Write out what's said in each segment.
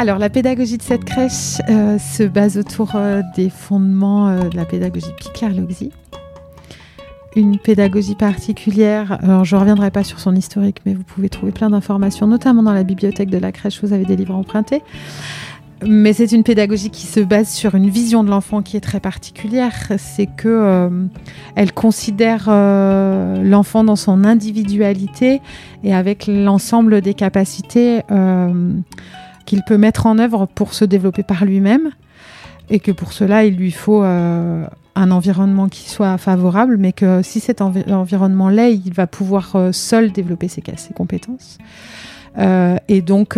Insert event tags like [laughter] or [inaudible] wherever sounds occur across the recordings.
Alors, la pédagogie de cette crèche euh, se base autour euh, des fondements euh, de la pédagogie Picler-Loxy. Une pédagogie particulière, je ne reviendrai pas sur son historique, mais vous pouvez trouver plein d'informations, notamment dans la bibliothèque de la crèche, vous avez des livres empruntés. Mais c'est une pédagogie qui se base sur une vision de l'enfant qui est très particulière. C'est que elle considère l'enfant dans son individualité et avec l'ensemble des capacités qu'il peut mettre en œuvre pour se développer par lui-même et que pour cela, il lui faut euh, un environnement qui soit favorable, mais que si cet environnement l'est, il va pouvoir euh, seul développer ses, ses compétences. Euh, et donc,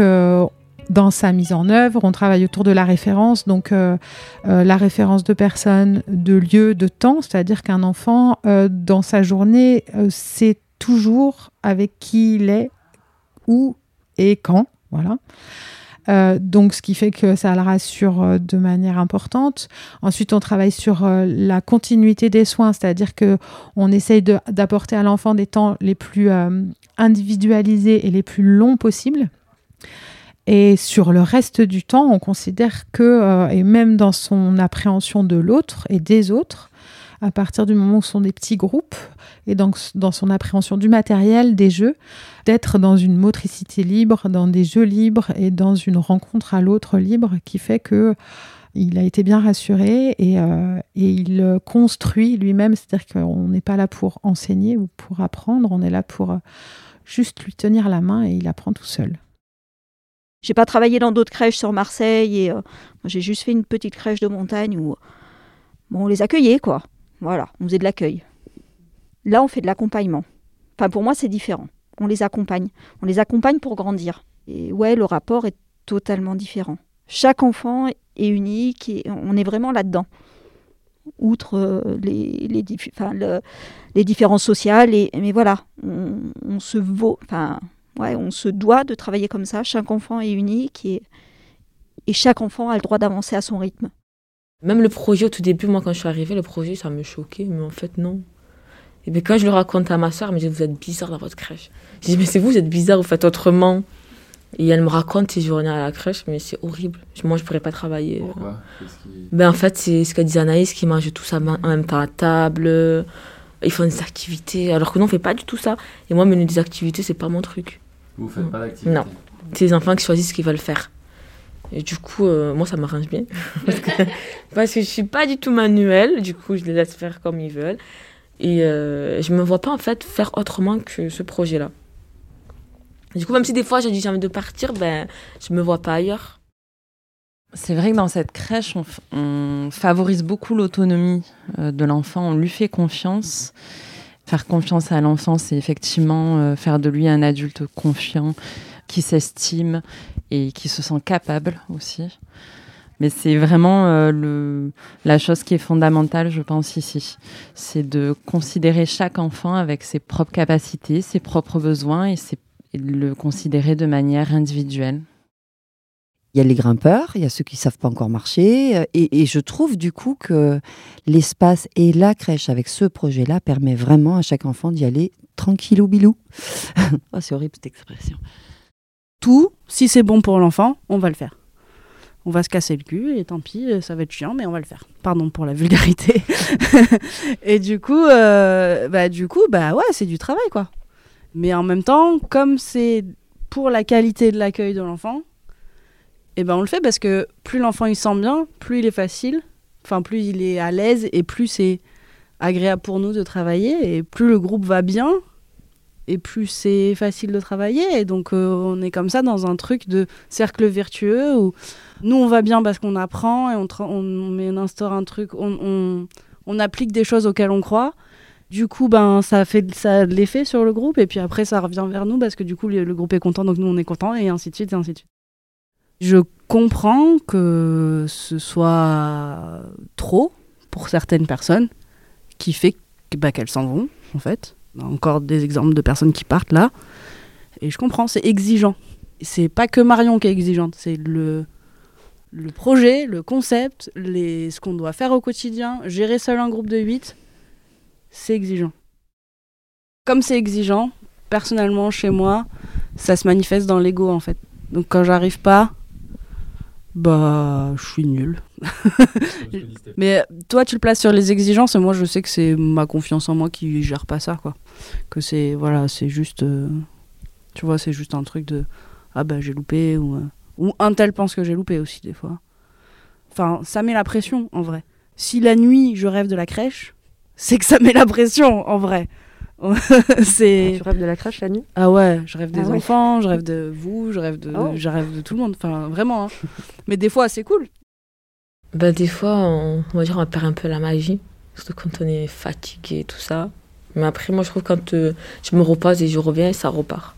dans sa mise en œuvre, on travaille autour de la référence, donc la référence de personnes, de lieux, de temps, c'est-à-dire qu'un enfant, dans sa journée, sait toujours avec qui il est, où et quand. Voilà. Euh, donc, ce qui fait que ça le rassure euh, de manière importante. Ensuite, on travaille sur euh, la continuité des soins, c'est-à-dire que on essaye d'apporter à l'enfant des temps les plus individualisés et les plus longs possibles. Et sur le reste du temps, on considère que, et même dans son appréhension de l'autre et des autres, à partir du moment où ce sont des petits groupes, et donc dans son appréhension du matériel, des jeux, d'être dans une motricité libre, dans des jeux libres et dans une rencontre à l'autre libre qui fait que il a été bien rassuré et, euh, il construit lui-même, c'est-à-dire qu'on n'est pas là pour enseigner ou pour apprendre, on est là pour euh, juste lui tenir la main et il apprend tout seul. J'ai pas travaillé dans d'autres crèches sur Marseille et euh, j'ai juste fait une petite crèche de montagne où bon, on les accueillait quoi. Voilà, on faisait de l'accueil. Là, on fait de l'accompagnement. Enfin, pour moi, c'est différent. On les accompagne. On les accompagne pour grandir. Et ouais, le rapport est totalement différent. Chaque enfant est unique et on est vraiment là-dedans. Outre euh, les, les, les différences sociales, et, mais voilà, on, se vaut, enfin, ouais, on se doit de travailler comme ça. Chaque enfant est unique et, et chaque enfant a le droit d'avancer à son rythme. Même le projet, au tout début, moi, quand je suis arrivée, le projet, ça me choquait, mais en fait, non. Et bien, quand je le raconte à ma soeur, elle me dit Vous êtes bizarre dans votre crèche. Je dis Mais c'est vous, vous êtes bizarre, vous faites autrement. Et elle me raconte ses journées à la crèche, mais c'est horrible. Moi, je pourrais pas travailler. Pourquoi? Ben, En fait, c'est ce qu'a dit Anaïs, qui mange tout ça en même temps à table. Ils font des activités, alors que non, on fait pas du tout ça. Et moi, mener des activités, c'est pas mon truc. Vous faites pas d'activités Non. C'est les enfants qui choisissent ce qu'ils veulent faire. Et du coup, euh, moi, ça m'arrange bien. [laughs] parce, que, parce que je suis pas du tout manuelle. Du coup, je les laisse faire comme ils veulent. Et euh, je me vois pas, en fait, faire autrement que ce projet-là. Du coup, même si des fois, j'ai dit j'ai envie de partir, ben, je me vois pas ailleurs. C'est vrai que dans cette crèche, on, favorise beaucoup l'autonomie euh, de l'enfant. On lui fait confiance. Faire confiance à l'enfant, c'est effectivement faire de lui un adulte confiant qui s'estime et qui se sent capable aussi. Mais c'est vraiment euh, le, la chose qui est fondamentale, je pense, ici. C'est de considérer chaque enfant avec ses propres capacités, ses propres besoins et, et de le considérer de manière individuelle. Il y a les grimpeurs, il y a ceux qui ne savent pas encore marcher. Euh, et, et, je trouve du coup que l'espace et la crèche avec ce projet-là permet vraiment à chaque enfant d'y aller tranquillou bilou. [laughs] oh, c'est horrible cette expression tout, si c'est bon pour l'enfant, on va le faire. On va se casser le cul et tant pis, ça va être chiant, mais on va le faire. Pardon pour la vulgarité. [laughs] et du coup, euh, bah, du coup, bah ouais, c'est du travail quoi. Mais en même temps, comme c'est pour la qualité de l'accueil de l'enfant, et eh ben on le fait parce que plus l'enfant il sent bien, plus il est facile, enfin plus il est à l'aise et plus c'est agréable pour nous de travailler et plus le groupe va bien et plus c'est facile de travailler. Et donc, euh, on est comme ça dans un truc de cercle vertueux où nous, on va bien parce qu'on apprend et on, instaure un truc, on, applique des choses auxquelles on croit. Du coup, ben, ça fait ça l'effet sur le groupe et puis après, ça revient vers nous parce que du coup, le, le, groupe est content, donc nous, on est content et ainsi de suite et ainsi de suite. Je comprends que ce soit trop pour certaines personnes qui fait bah, qu'elles s'en vont, en fait encore des exemples de personnes qui partent là. Et je comprends, c'est exigeant. C'est pas que Marion qui est exigeante, c'est le, le projet, le concept, ce qu'on doit faire au quotidien. Gérer seul un groupe de 8, c'est exigeant. Comme c'est exigeant, personnellement, chez moi, ça se manifeste dans l'ego en fait. Donc quand j'arrive pas Bah, je suis nul. [laughs] Mais toi, tu le places sur les exigences, et moi, je sais que c'est ma confiance en moi qui gère pas ça, quoi. Que c'est, voilà, c'est juste. euh, tu vois, c'est juste un truc de. Ah bah, j'ai loupé, ou. euh, ou un tel pense que j'ai loupé aussi, des fois. Enfin, ça met la pression, en vrai. Si la nuit, je rêve de la crèche, c'est que ça met la pression, en vrai. [laughs] c'est. Tu rêves de la crèche la nuit Ah ouais, je rêve des Ah ouais. enfants, je rêve de vous, je rêve de, Oh. je rêve de tout le monde. Enfin, vraiment. hein. Mais des fois, c'est cool. Bah, des fois, on, on va dire, on perd un peu la magie. Surtout quand on est fatigué et tout ça. Mais après, moi, je trouve que quand euh, je me repose et je reviens, ça repart.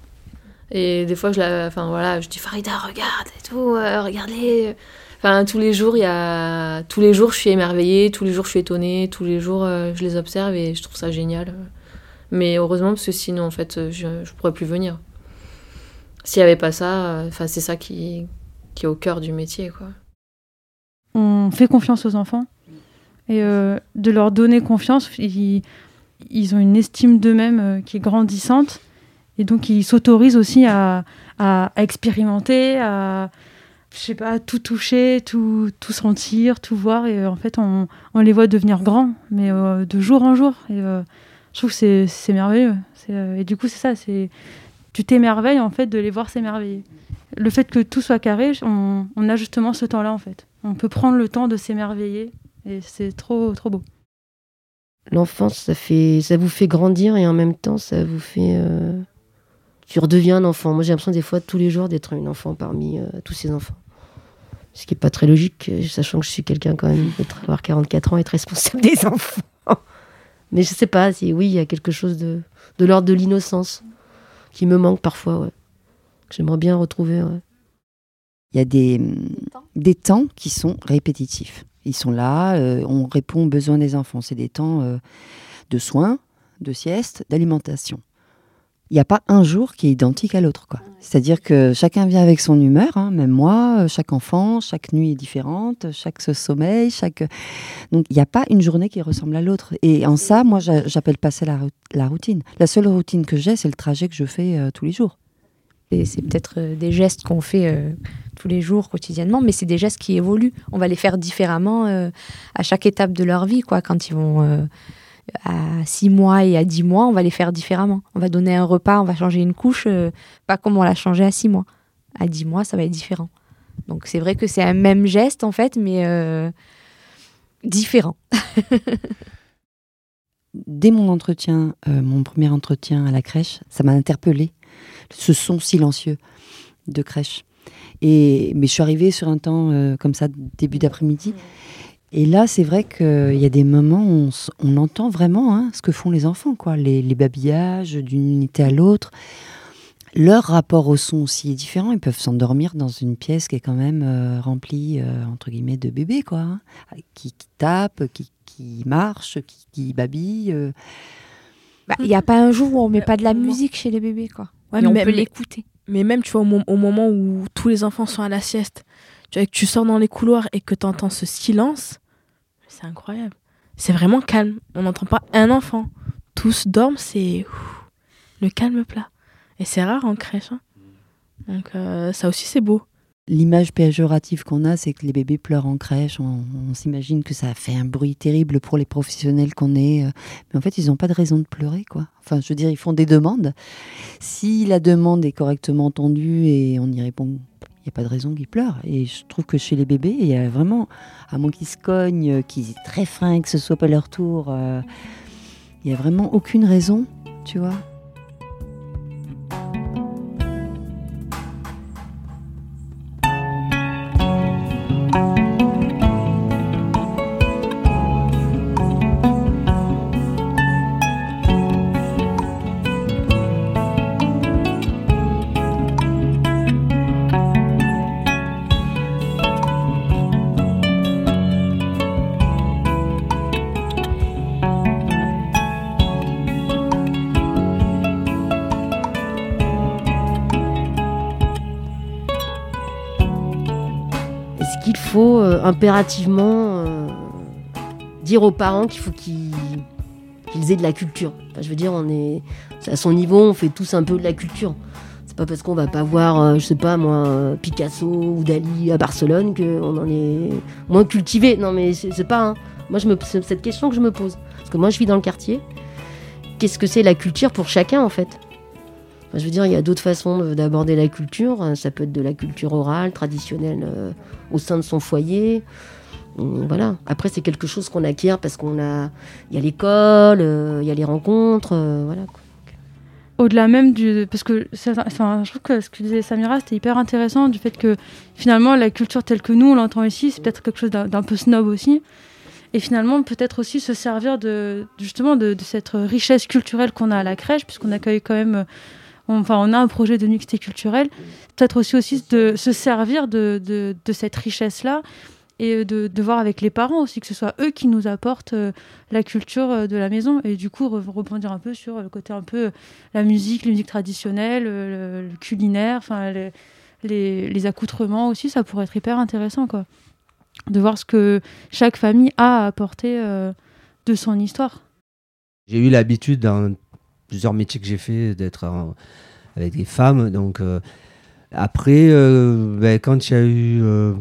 Et des fois, je, la, enfin, voilà, je dis Farida, regarde et tout, euh, regardez. Enfin, tous les jours, il y a... tous les jours, je suis émerveillée, tous les jours, je suis étonnée, tous les jours, euh, je les observe et je trouve ça génial. Mais heureusement, parce que sinon, en fait, euh, je, je pourrais plus venir. S'il n'y avait pas ça, euh, enfin, c'est ça qui, qui est au cœur du métier, quoi. on fait confiance aux enfants et euh, de leur donner confiance, ils, ils ont une estime d'eux-mêmes qui est grandissante et donc ils s'autorisent aussi à, à- expérimenter, à je sais pas, tout toucher, tout, tout sentir, tout voir et en fait on, on les voit devenir grands, mais de jour en jour je trouve que c'est- merveilleux. Euh, et du coup c'est ça, c'est tu t'émerveilles en fait de les voir s'émerveiller. Le fait que tout soit carré, on, a justement ce temps-là en fait. On peut prendre le temps de s'émerveiller et c'est trop trop beau. L'enfance, ça, fait, ça vous fait grandir et en même temps, ça vous fait. euh, Tu redeviens un enfant. Moi, j'ai l'impression des fois, tous les jours, d'être une enfant parmi euh, tous ces enfants. Ce qui n'est pas très logique, sachant que je suis quelqu'un quand même d'être avoir 44 ans et être responsable [laughs] des enfants. Mais je sais pas, si oui, il y a quelque chose de, de l'ordre de l'innocence qui me manque parfois, ouais. J'aimerais bien retrouver. Il y a des, des temps qui sont répétitifs. Ils sont là, euh, on répond aux besoins des enfants. C'est des temps euh, de soins, de sieste, d'alimentation. Il n'y a pas un jour qui est identique à l'autre. quoi. C'est-à-dire que chacun vient avec son humeur, hein, même moi, chaque enfant, chaque nuit est différente, chaque sommeil, chaque... Donc il n'y a pas une journée qui ressemble à l'autre. Et en ça, moi, j'a- j'appelle pas ça la, rou- la routine. La seule routine que j'ai, c'est le trajet que je fais euh, tous les jours. Et c'est peut-être euh, des gestes qu'on fait euh, tous les jours, quotidiennement, mais c'est des gestes qui évoluent. On va les faire différemment euh, à chaque étape de leur vie. Quoi. Quand ils vont à 6 mois et à 10 mois, on va les faire différemment. On va donner un repas, on va changer une couche, euh, pas comme on l'a changé à 6 mois. À 10 mois, ça va être différent. Donc c'est vrai que c'est un même geste, en fait, mais euh, différent. [laughs] Dès mon entretien, euh, mon premier entretien à la crèche, ça m'a interpellée. Ce son silencieux de crèche. Et, mais je suis arrivée sur un temps comme ça, début d'après-midi. Et là, c'est vrai qu'il y a des moments où on, entend vraiment hein, ce que font les enfants, quoi. Les, les babillages d'une unité à l'autre. Leur rapport au son aussi est différent. Ils peuvent s'endormir dans une pièce qui est quand même euh, remplie, euh, entre guillemets, de bébés, quoi. hein, qui, qui tapent, qui, qui marchent, qui, qui babillent. euh. Bah, Il n'y a pas un jour où on met pas de la musique chez les bébés. quoi. Ouais, on peut l'écouter. Mais même, tu vois, au, mo- au moment où tous les enfants sont à la sieste, tu vois, que tu sors dans les couloirs et que tu entends ce silence, c'est incroyable. C'est vraiment calme. On n'entend pas un enfant. Tous dorment, c'est le calme plat. Et c'est rare en crèche. hein. Donc, euh, ça aussi, c'est beau. L'image péjorative qu'on a, c'est que les bébés pleurent en crèche. On, on s'imagine que ça fait un bruit terrible pour les professionnels qu'on est. euh, Mais en fait, ils n'ont pas de raison de pleurer, quoi. Enfin, je veux dire, ils font des demandes. Si la demande est correctement entendue et on y répond, n'y a pas de raison qu'ils pleurent. Et je trouve que chez les bébés, il y a vraiment, à moins qu'ils se cognent, qu'ils aient très faim que ce soit pas leur tour, euh, il n'y a vraiment aucune raison, tu vois. Impérativement euh, dire aux parents qu'il faut qu'ils aient de la culture Je veux dire, on est à son niveau, on fait tous un peu de la culture. C'est pas parce qu'on va pas voir, euh, je sais pas moi, Picasso ou Dali à Barcelone qu'on en est moins cultivé. Non mais c'est pas. hein. Moi, je me, cette question que je me pose. Parce que moi, je vis dans le quartier. Qu'est-ce que c'est la culture pour chacun en fait? Je veux dire, il y a d'autres façons de- d'aborder la culture. Euh, Ça peut être de la culture orale, traditionnelle, euh, au sein de son foyer. Hum, Voilà. Après, c'est quelque chose qu'on acquiert parce qu'on a, il y a l'école, euh, il y a les rencontres, euh, voilà. au-delà même du parce que enfin, je trouve que ce que disait Samira c'était hyper intéressant du fait que finalement la culture telle que nous on l'entend ici c'est peut-être quelque chose d'un peu snob aussi et finalement peut-être aussi se servir de justement de, cette richesse culturelle qu'on a à la crèche puisqu'on accueille quand même on- enfin on a un projet de mixité culturelle peut-être aussi aussi de se servir de, de, cette richesse là et de, de voir avec les parents aussi que ce soit eux qui nous apportent euh, la culture euh, de la maison et du coup re- rebondir un peu sur le côté un peu la musique, la musique traditionnelle, euh, le, culinaire, enfin le- les, les accoutrements aussi, ça pourrait être hyper intéressant quoi. De voir ce que chaque famille a à apporter euh, de son histoire. J'ai eu l'habitude dans plusieurs métiers que j'ai fait d'être avec des femmes. Donc euh, après, euh, ben, quand il y a eu euh,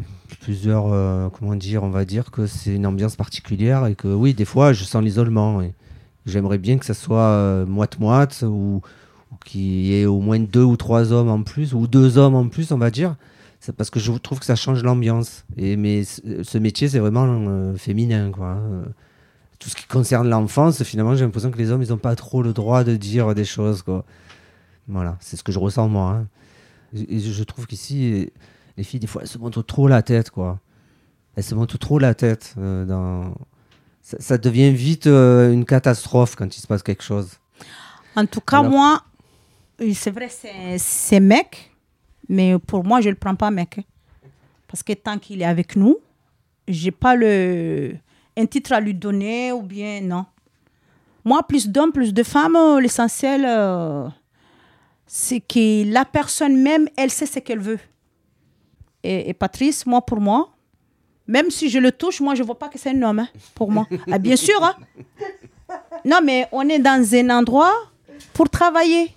plusieurs, comment dire, on va dire que c'est une ambiance particulière et que oui, des fois, je sens l'isolement. et J'aimerais bien que ça soit moite-moite ou, ou qu'il y ait au moins deux ou trois hommes en plus ou deux hommes en plus, on va dire. C'est parce que je trouve que ça change l'ambiance. Et mais ce métier, c'est vraiment féminin, quoi. Tout ce qui concerne l'enfance, finalement, j'ai l'impression que les hommes, ils n'ont pas trop le droit de dire des choses, quoi. Voilà, c'est ce que je ressens, moi. hein. Et je trouve qu'ici, les filles, des fois, elles se montrent trop la tête, quoi. Elles se montrent trop la tête. euh, dans... ça, ça devient vite euh, une catastrophe quand il se passe quelque chose. En tout cas, Alors- moi, c'est vrai, c'est- c'est mec, mais pour moi, je ne le prends pas mec. Parce que tant qu'il est avec nous, j'ai pas le, un titre à lui donner ou bien non. Moi, plus d'hommes, plus de femmes, euh, l'essentiel, euh, c'est que la personne même, elle sait ce qu'elle veut. Et, et Patrice, moi, pour moi, même si je le touche, moi, je ne vois pas que c'est un homme, hein, pour moi. [laughs] Ah, bien sûr, hein. Non, mais on est dans un endroit pour travailler.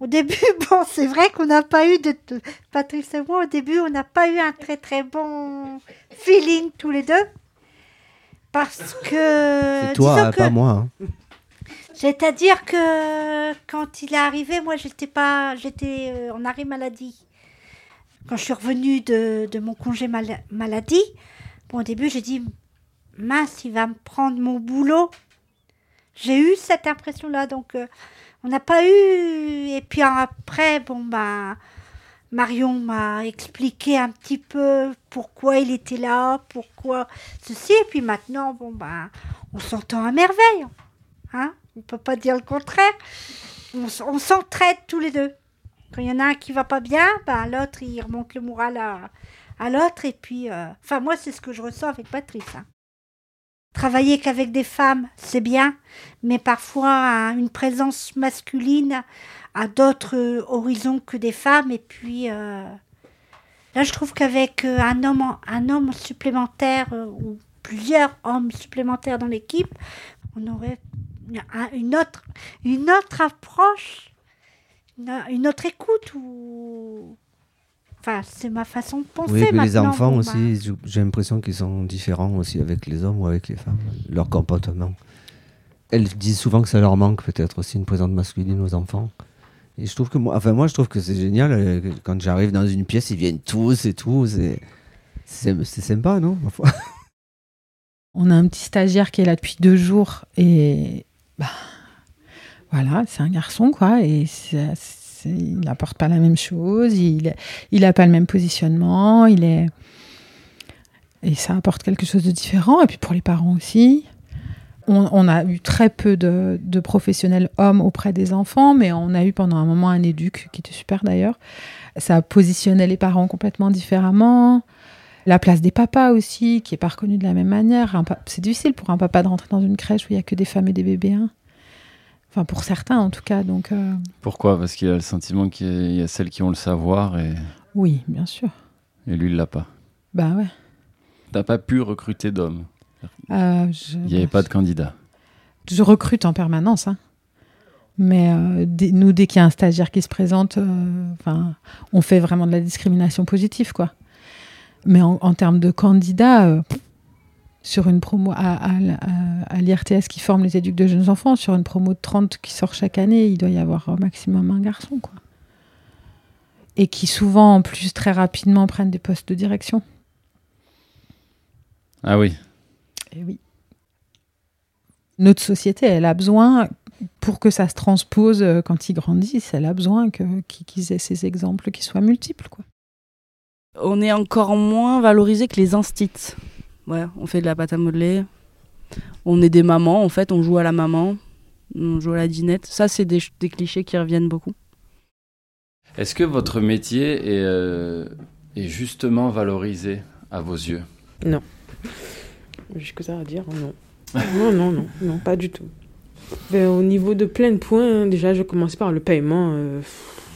Au début, [laughs] bon, c'est vrai qu'on n'a pas eu de. de- Patrice et moi, au début, on n'a pas eu un très très bon feeling tous les deux. Parce que. C'est toi, hein, que- pas moi. hein. C'est-à-dire que quand il est arrivé, moi, j'étais pas. J'étais euh, en arrêt maladie. Quand je suis revenue de, de mon congé mala- maladie, bon, au début, j'ai dit mince, il va me prendre mon boulot. J'ai eu cette impression-là, donc euh, on n'a pas eu. Et puis après, bon, bah, Marion m'a expliqué un petit peu pourquoi il était là, pourquoi ceci, et puis maintenant, bon, bah, on s'entend à merveille. Hein on ne peut pas dire le contraire. On, s'entraide tous les deux. Quand il y en a un qui va pas bien, bah, l'autre, il remonte le moral à, à l'autre. Et puis, euh, enfin, moi, c'est ce que je ressens avec Patrice. hein. Travailler qu'avec des femmes, c'est bien, mais parfois hein, une présence masculine à d'autres euh, horizons que des femmes. Et puis, euh, là, je trouve qu'avec euh, un, homme, supplémentaire ou plusieurs hommes supplémentaires dans l'équipe, on aurait un- une autre, une autre approche, une, une autre écoute. Ou... Enfin, c'est ma façon de penser Oui, et puis les enfants Bon, aussi, bah, j'ai- l'impression qu'ils sont différents aussi avec les hommes ou avec les femmes, leur comportement. Elles disent souvent que ça leur manque peut-être aussi une présence masculine aux enfants. Et je trouve que moi, enfin moi je trouve que c'est génial euh, quand j'arrive dans une pièce, ils viennent tous et tout, c'est sympa, non ma foi? [laughs] On a un petit stagiaire qui est là depuis deux jours et bah, voilà, c'est un garçon quoi et c'est- il n'apporte pas la même chose, il n'a pas le même positionnement, il est et ça apporte quelque chose de différent et puis pour les parents aussi. On, a eu très peu de, professionnels hommes auprès des enfants, mais on a eu pendant un moment un éduc qui était super d'ailleurs. Ça positionnait les parents complètement différemment. La place des papas aussi, qui est pas reconnue de la même manière. C'est difficile pour un papa de rentrer dans une crèche où il y a que des femmes et des bébés. hein. Enfin, pour certains en tout cas. Donc, euh, Pourquoi? Parce qu'il a le sentiment qu'il y a celles qui ont le savoir et, oui, bien sûr. et lui, il l'a pas. Bah ouais. T'as pas pu recruter d'hommes. Euh, je, Il n'y avait pas de candidat. je recrute en permanence. hein. Mais euh, dès- nous, dès qu'il y a un stagiaire qui se présente, euh, enfin, on fait vraiment de la discrimination positive, quoi. Mais en, en termes de candidats, euh, sur une promo à, à, la- à- à l'IRTS qui forme les éduques de jeunes enfants, sur une promo de 30 qui sort chaque année, il doit y avoir au maximum un garçon, quoi. Et qui souvent, en plus, très rapidement prennent des postes de direction. Ah oui. Eh oui. Notre société, elle a besoin, pour que ça se transpose euh, quand ils grandissent, elle a besoin que- qu'ils qu'ils aient ces exemples qui soient multiples. Quoi. On est encore moins valorisé que les instits. Ouais, on fait de la pâte à modeler. On est des mamans, en fait, on joue à la maman. On joue à la dinette. Ça, c'est des, des clichés qui reviennent beaucoup. Est-ce que votre métier est, euh, est justement valorisé à vos yeux? Non. J'ai que ça à dire, non. Non, non, non, non, pas du tout. Ben, au niveau de plein de points, hein, déjà, je commence par le paiement. euh,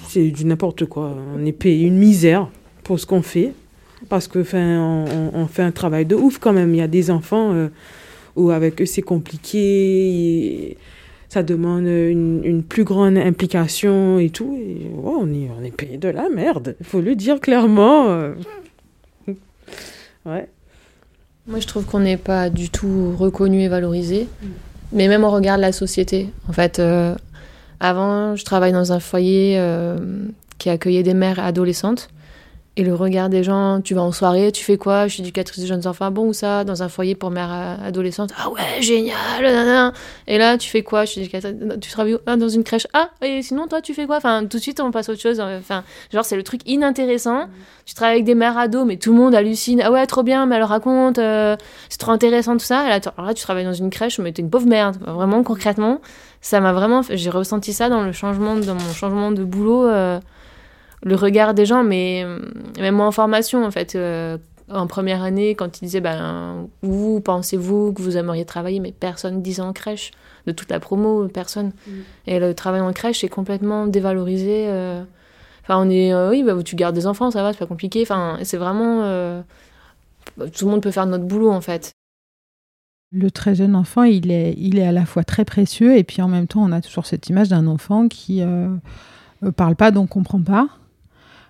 c'est du n'importe quoi. On est payé une misère pour ce qu'on fait. Parce que, enfin, on, on- on fait un travail de ouf quand même. Il y a des enfants euh, où, avec eux, c'est compliqué. et ça demande une, plus grande implication et tout. Et ouais, on, est, on payé de la merde. Il faut le dire clairement. euh. Ouais. Moi, je trouve qu'on n'est pas du tout reconnu et valorisé, mais même au regard de la société. En fait, euh, avant, je travaille dans un foyer qui accueillait des mères adolescentes. Et le regard des gens, tu vas en soirée, tu fais quoi? Je suis éducatrice de jeunes enfants, bon ou ça? Dans un foyer pour mères euh, adolescentes, ah ouais, génial nanana. Et là, tu fais quoi? Je suis éducatrice, tu travailles où Ah, dans une crèche, ah, et sinon, toi, tu fais quoi? Enfin, tout de suite, on passe à autre chose. Enfin, genre, c'est le truc inintéressant. Tu travailles avec des mères ados, mais tout le monde hallucine. Ah ouais, trop bien, mais elle raconte, euh, c'est trop intéressant tout ça. Et là, tu- alors là, tu travailles dans une crèche, mais t'es une pauvre merde. Vraiment, concrètement, ça m'a vraiment. fait- J'ai ressenti ça dans le changement, dans mon changement de boulot, euh, le regard des gens, mais même moi en formation, en fait. euh, en première année, quand ils disaient, ben, où pensez-vous que vous aimeriez travailler Mais personne disait en crèche. De toute la promo, personne. Et le travail en crèche est complètement dévalorisé. euh, Enfin, on est. euh, oui, bah, tu gardes des enfants, ça va, c'est pas compliqué. Enfin, c'est vraiment. euh, tout le monde peut faire notre boulot, en fait. Le très jeune enfant, il est, il est à la fois très précieux et puis en même temps, on a toujours cette image d'un enfant qui euh, parle pas donc comprend pas,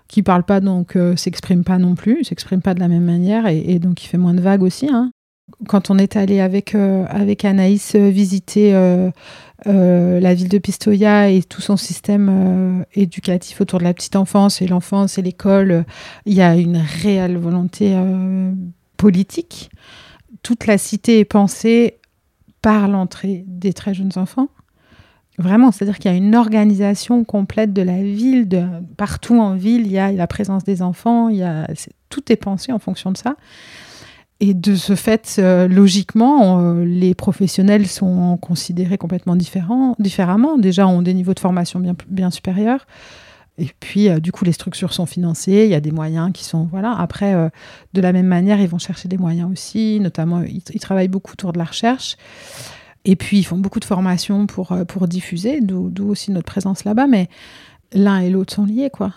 qui parle pas donc euh, s'exprime pas non plus, s'exprime pas de la même manière et, donc il fait moins de vagues aussi. hein. Quand on est allé avec, euh, avec Anaïs euh, visiter euh, la ville de Pistoia et tout son système éducatif autour de la petite enfance et l'enfance et l'école, il y a une réelle volonté politique. Toute la cité est pensée par l'entrée des très jeunes enfants. Vraiment, c'est-à-dire qu'il y a une organisation complète de la ville, de, partout en ville, il y a la présence des enfants, il y a, tout est pensé en fonction de ça. Et de ce fait, euh, logiquement, euh, les professionnels sont considérés complètement différents, différemment. Déjà, ont des niveaux de formation bien, supérieurs. Et puis, euh, du coup, les structures sont financées, il y a des moyens qui sont... Voilà. Après, de la même manière, ils vont chercher des moyens aussi, notamment, ils travaillent beaucoup autour de la recherche. Et puis, ils font beaucoup de formations pour, euh, pour diffuser, d'où aussi notre présence là-bas. Mais l'un et l'autre sont liés, quoi.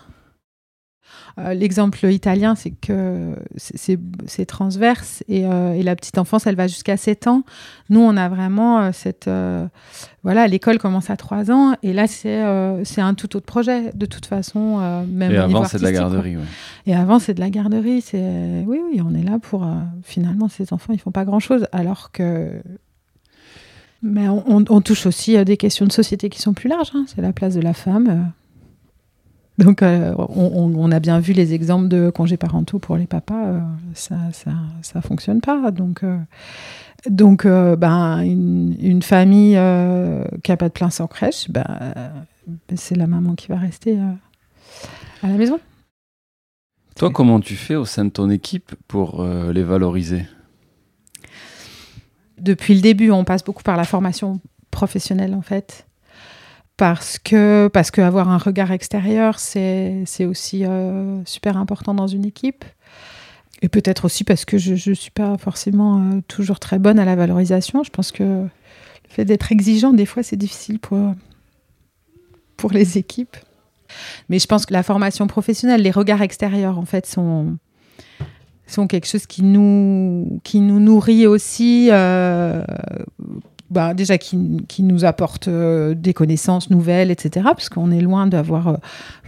Euh, L'exemple italien, c'est que c'est- transverse et, euh, et la petite enfance, elle va jusqu'à 7 ans. Nous, on a vraiment euh, cette... voilà, l'école commence à 3 ans et là, c'est un tout autre projet, de toute façon. même Et avant, c'est de la garderie, ouais. Et avant, c'est de la garderie. Oui, oui, on est là pour... Finalement, ces enfants, ils font pas grand-chose alors que... Mais on, touche aussi à des questions de société qui sont plus larges. hein. C'est la place de la femme. euh. Donc, euh, on, a bien vu les exemples de congés parentaux pour les papas. euh, ça, ça, ça fonctionne pas. Donc, euh, donc euh, ben, une, une famille euh, qui a pas de plein sans crèche, ben, euh, c'est la maman qui va rester euh, à la maison. Toi, comment tu fais au sein de ton équipe pour euh, les valoriser? Depuis le début, on passe beaucoup par la formation professionnelle en fait. Parce que, parce avoir un regard extérieur, c'est c'est aussi euh, super important dans une équipe. Et peut-être aussi parce que je ne suis pas forcément euh, toujours très bonne à la valorisation. Je pense que le fait d'être exigeant, des fois, c'est difficile pour, pour les équipes. Mais je pense que la formation professionnelle, les regards extérieurs, en fait, sont, sont quelque chose qui nous, qui nous nourrit aussi, euh, bah, déjà qui, qui nous apporte euh, des connaissances nouvelles, etc. Parce qu'on est loin d'avoir. euh,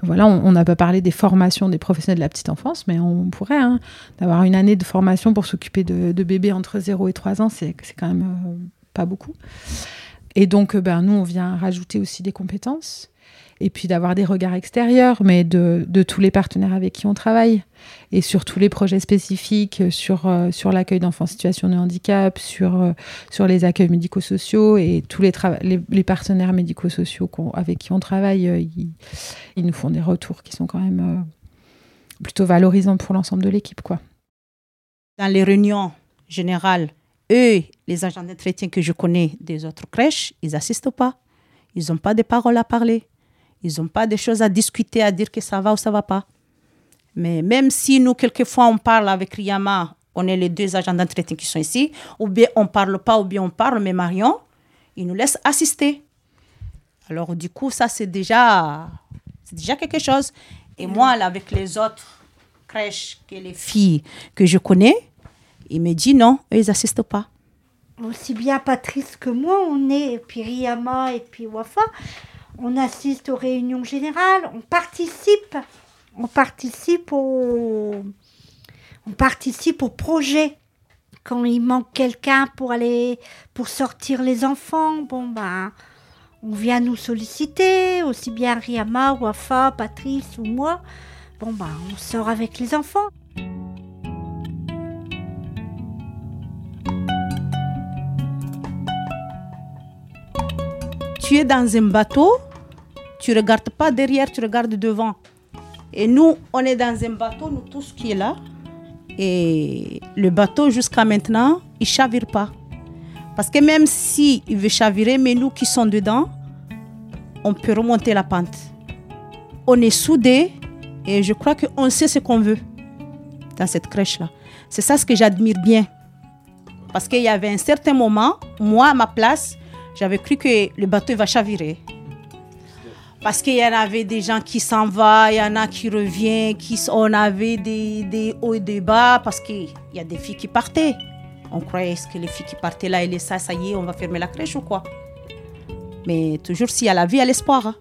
voilà, on n'a pas parlé des formations des professionnels de la petite enfance, mais on pourrait hein, d'avoir une année de formation pour s'occuper de, bébés entre 0 et 3 ans, c'est quand même pas beaucoup. Et donc, ben, nous, on vient rajouter aussi des compétences. Et puis d'avoir des regards extérieurs, mais de, tous les partenaires avec qui on travaille. Et sur tous les projets spécifiques, euh, sur, euh, sur l'accueil d'enfants en situation de handicap, sur, euh, les accueils médico-sociaux et tous les, partenaires médico-sociaux avec qui on travaille, ils, nous font des retours qui sont quand même plutôt valorisants pour l'ensemble de l'équipe. Dans les réunions générales, eux, les agents d'entretien que je connais des autres crèches, ils n'assistent pas. Ils n'ont pas de paroles à parler. Ils n'ont pas de choses à discuter, à dire que ça va ou ça va pas. Mais même si nous, quelquefois, on parle avec Riyama, on est les deux agents d'entretien qui sont ici, ou bien on parle pas, ou bien on parle, mais Marion, il nous laisse assister. Alors, du coup, ça, c'est déjà, c'est déjà quelque chose. Et moi, là, avec les autres crèches, que les filles que je connais, il me dit non, ils n'assistent pas. Aussi bien Patrice que moi, on est, et puis Riyama et puis Wafa, on assiste aux réunions générales, on participe, on participe au, on participe. Quand il manque quelqu'un pour aller, pour sortir les enfants, bon ben, on vient nous solliciter, aussi bien Riyama, Wafa, Patrice ou moi. Bon ben, on sort avec les enfants. Tu es dans un bateau, tu regardes pas derrière, tu regardes devant. Et nous, on est dans un bateau, nous tous qui est là. Et le bateau, jusqu'à maintenant, il chavire pas. Parce que même si il veut chavirer, mais nous qui sommes dedans, on peut remonter la pente. On est soudés et je crois qu'on sait ce qu'on veut dans cette crèche-là. C'est ça ce que j'admire bien. Parce qu'il y avait un certain moment, moi, à ma place, j'avais cru que le bateau va chavirer. Parce qu'il y en avait des gens qui s'en vont, il y en a qui reviennent, qui, on avait des, des hauts et des bas, parce qu'il y a des filles qui partaient. On croyait que les filles qui partaient là, et ça, ça y est, on va fermer la crèche ou quoi? Mais toujours s'il y a la vie, il y a l'espoir. hein.